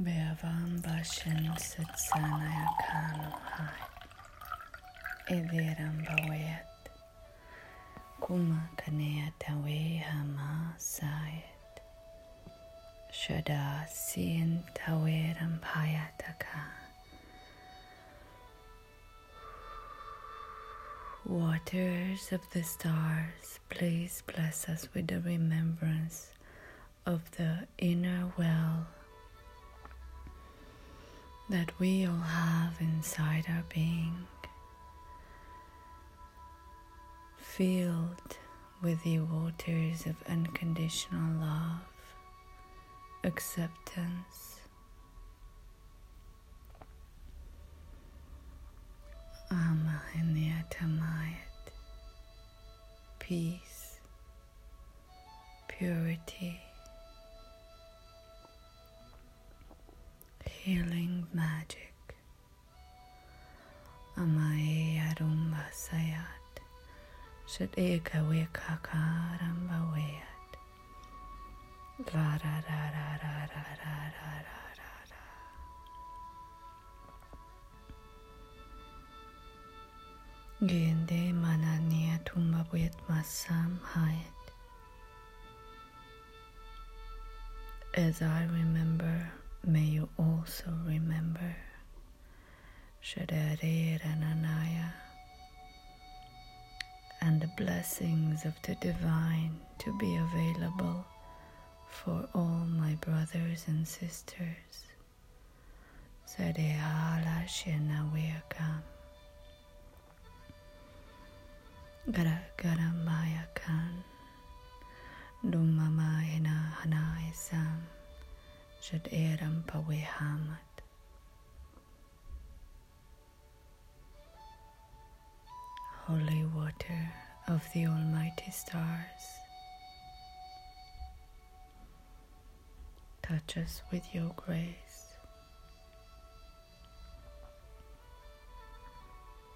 Beavambashan Satsanaya Kanuhai Idirambawayat Kumakaneyatawe Hama Sayat Shada Sien Tawerampayataka Waters of the stars, please bless us with the remembrance of the inner well that we all have inside our being, filled with the waters of unconditional love, acceptance, Ama Tamayat, peace, purity, healing magic. Amae Arumba Sayat, Shat Eka Wekakaramba Wayat, La ra ra ra ra ra ra ra ra ra ra. Gende Tumba Buyat Masam Hayat. As I remember, may you also remember. Shadare Rananaya and the blessings of the divine to be available for all my brothers and sisters. Sadehala Shenawekam. Gara Gara Shad Eram Pawehamat. Holy water of the Almighty Stars. Touch us with your grace.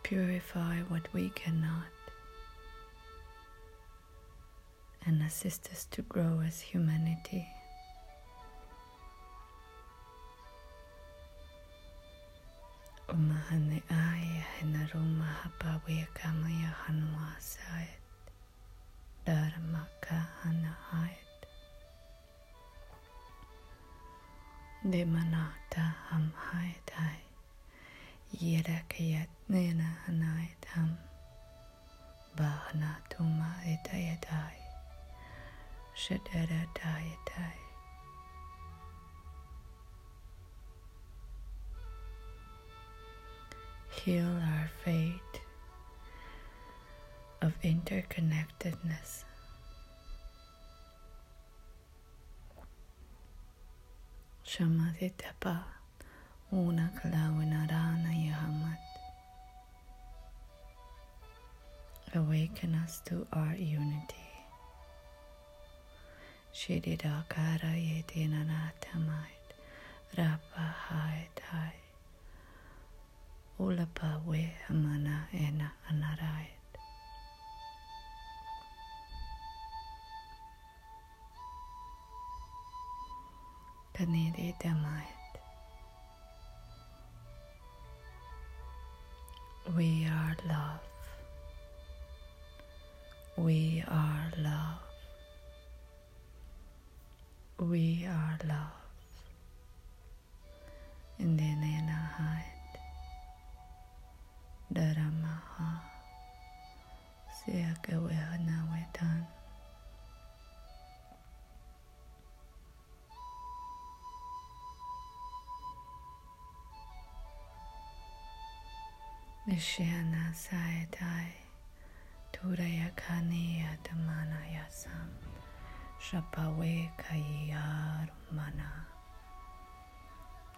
Purify what we cannot and assist us to grow as humanity. Umahaneaya Henarumahapawea Kamaya Hanwasayat Dharmaka Hanahayat Demanata Hamhayat Hai Yerakayat Nena Hanayat Ham Bahanatuma Itayatai Shadaratai Tai heal our fate of interconnectedness. Shamaditapa una kalawinarana yahamat. Awaken us to our unity. Shididakara yetinanatamait rapahaitai. Ulapa we amana ena anarait. Kaniri damait. We are love. We are love. We are love. In the nena high. دارامەها سێک ئەوەیە ناوێتان شێنە سایەتای توورەیەەکانی یادەمانە یاسام شەپەوێ کەی یارمەە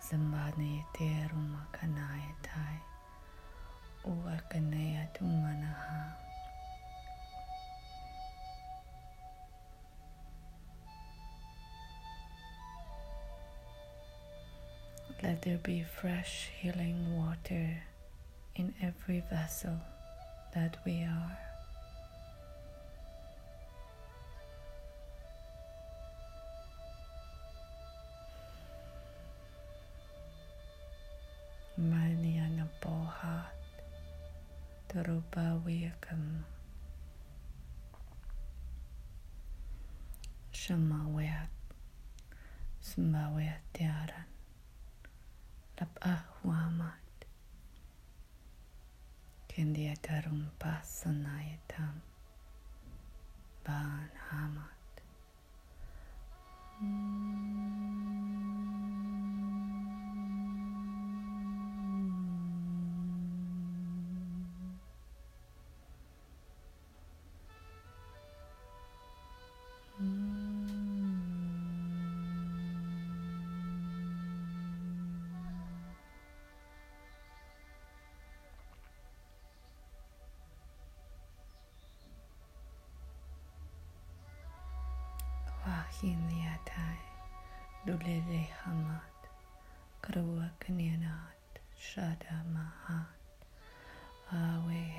زمبانەی تێڕوومەکە نایەتای Let there be fresh healing water in every vessel that we are. تربويكم شماوات سماوات ديارا لبقى وامات كندي ترم باسنا يتم بان هامات Mm. Dulele Hamad Karua Kanyanat Shada Mahat Henayasai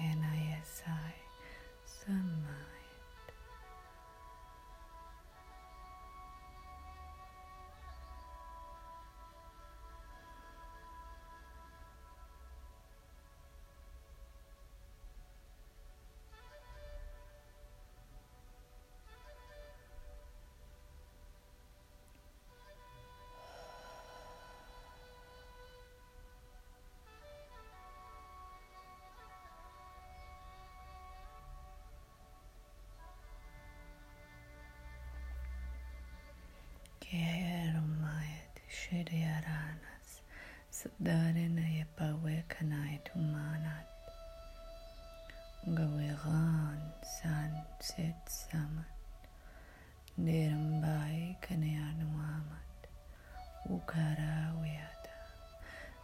Sabdarina Yapawe Kanai Tumanat Gawiran San Sit Samat Kanyanuamat Ukara Wyata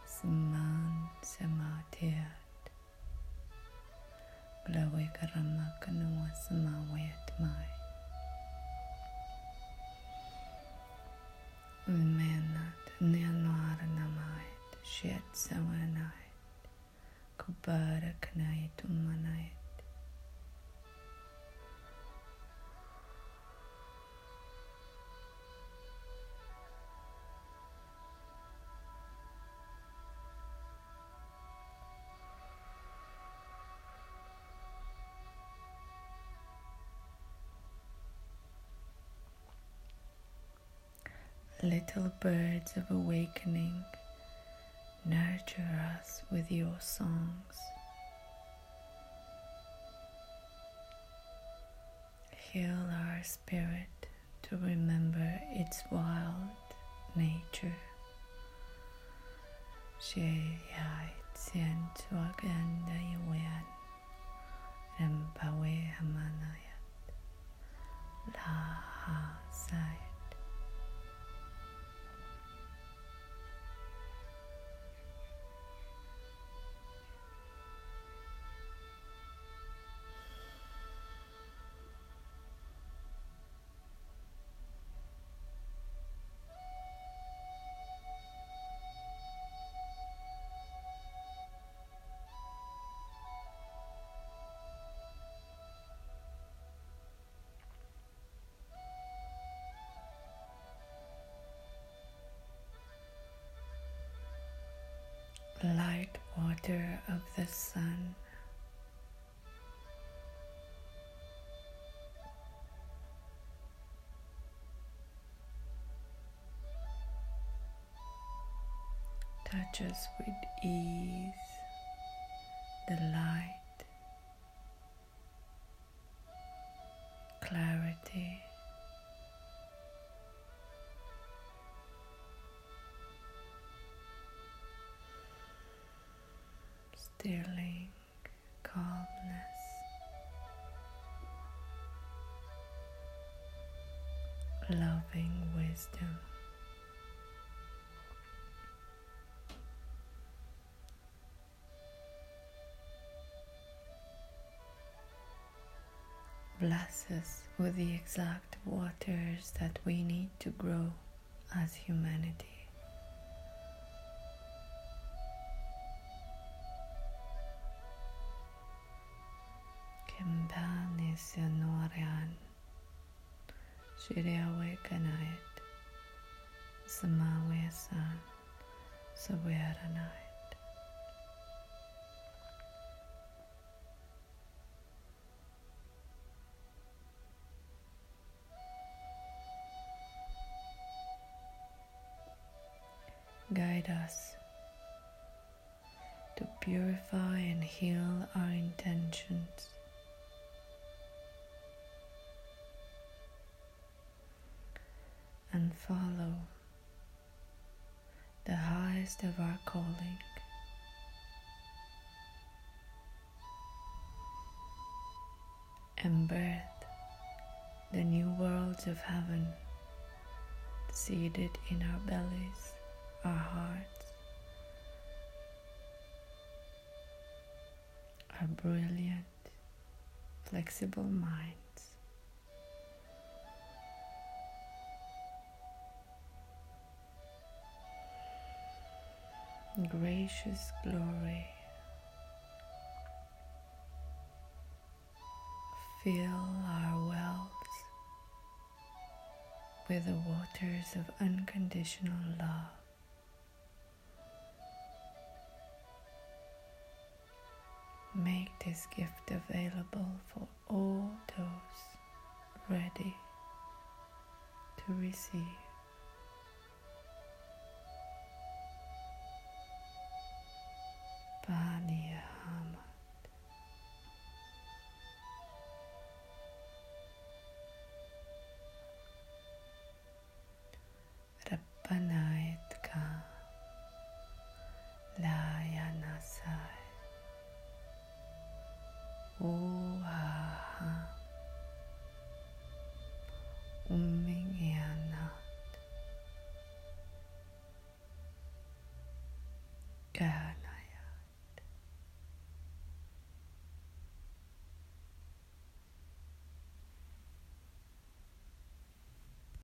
Saman Samatiat Glawe Karama Kanua Samawayat Mai Menat Nyanar Namait Shet Sawanait Kubara Kanai Tumanait Little birds of awakening, nurture us with your songs. Heal our spirit to remember its wild nature. Of the sun. Touch us with ease, the light, stilling calmness. Loving wisdom. Bless us with the exact waters that we need to grow as humanity. Shireawe Kanait, Samawe San, Sawaranait. Guide us to purify and heal our intentions follow the highest of our calling. And birth the new worlds of heaven seated in our bellies, our hearts, our brilliant, flexible minds. Gracious glory, fill our wells with the waters of unconditional love. Make this gift available for all those ready to receive. Uhaha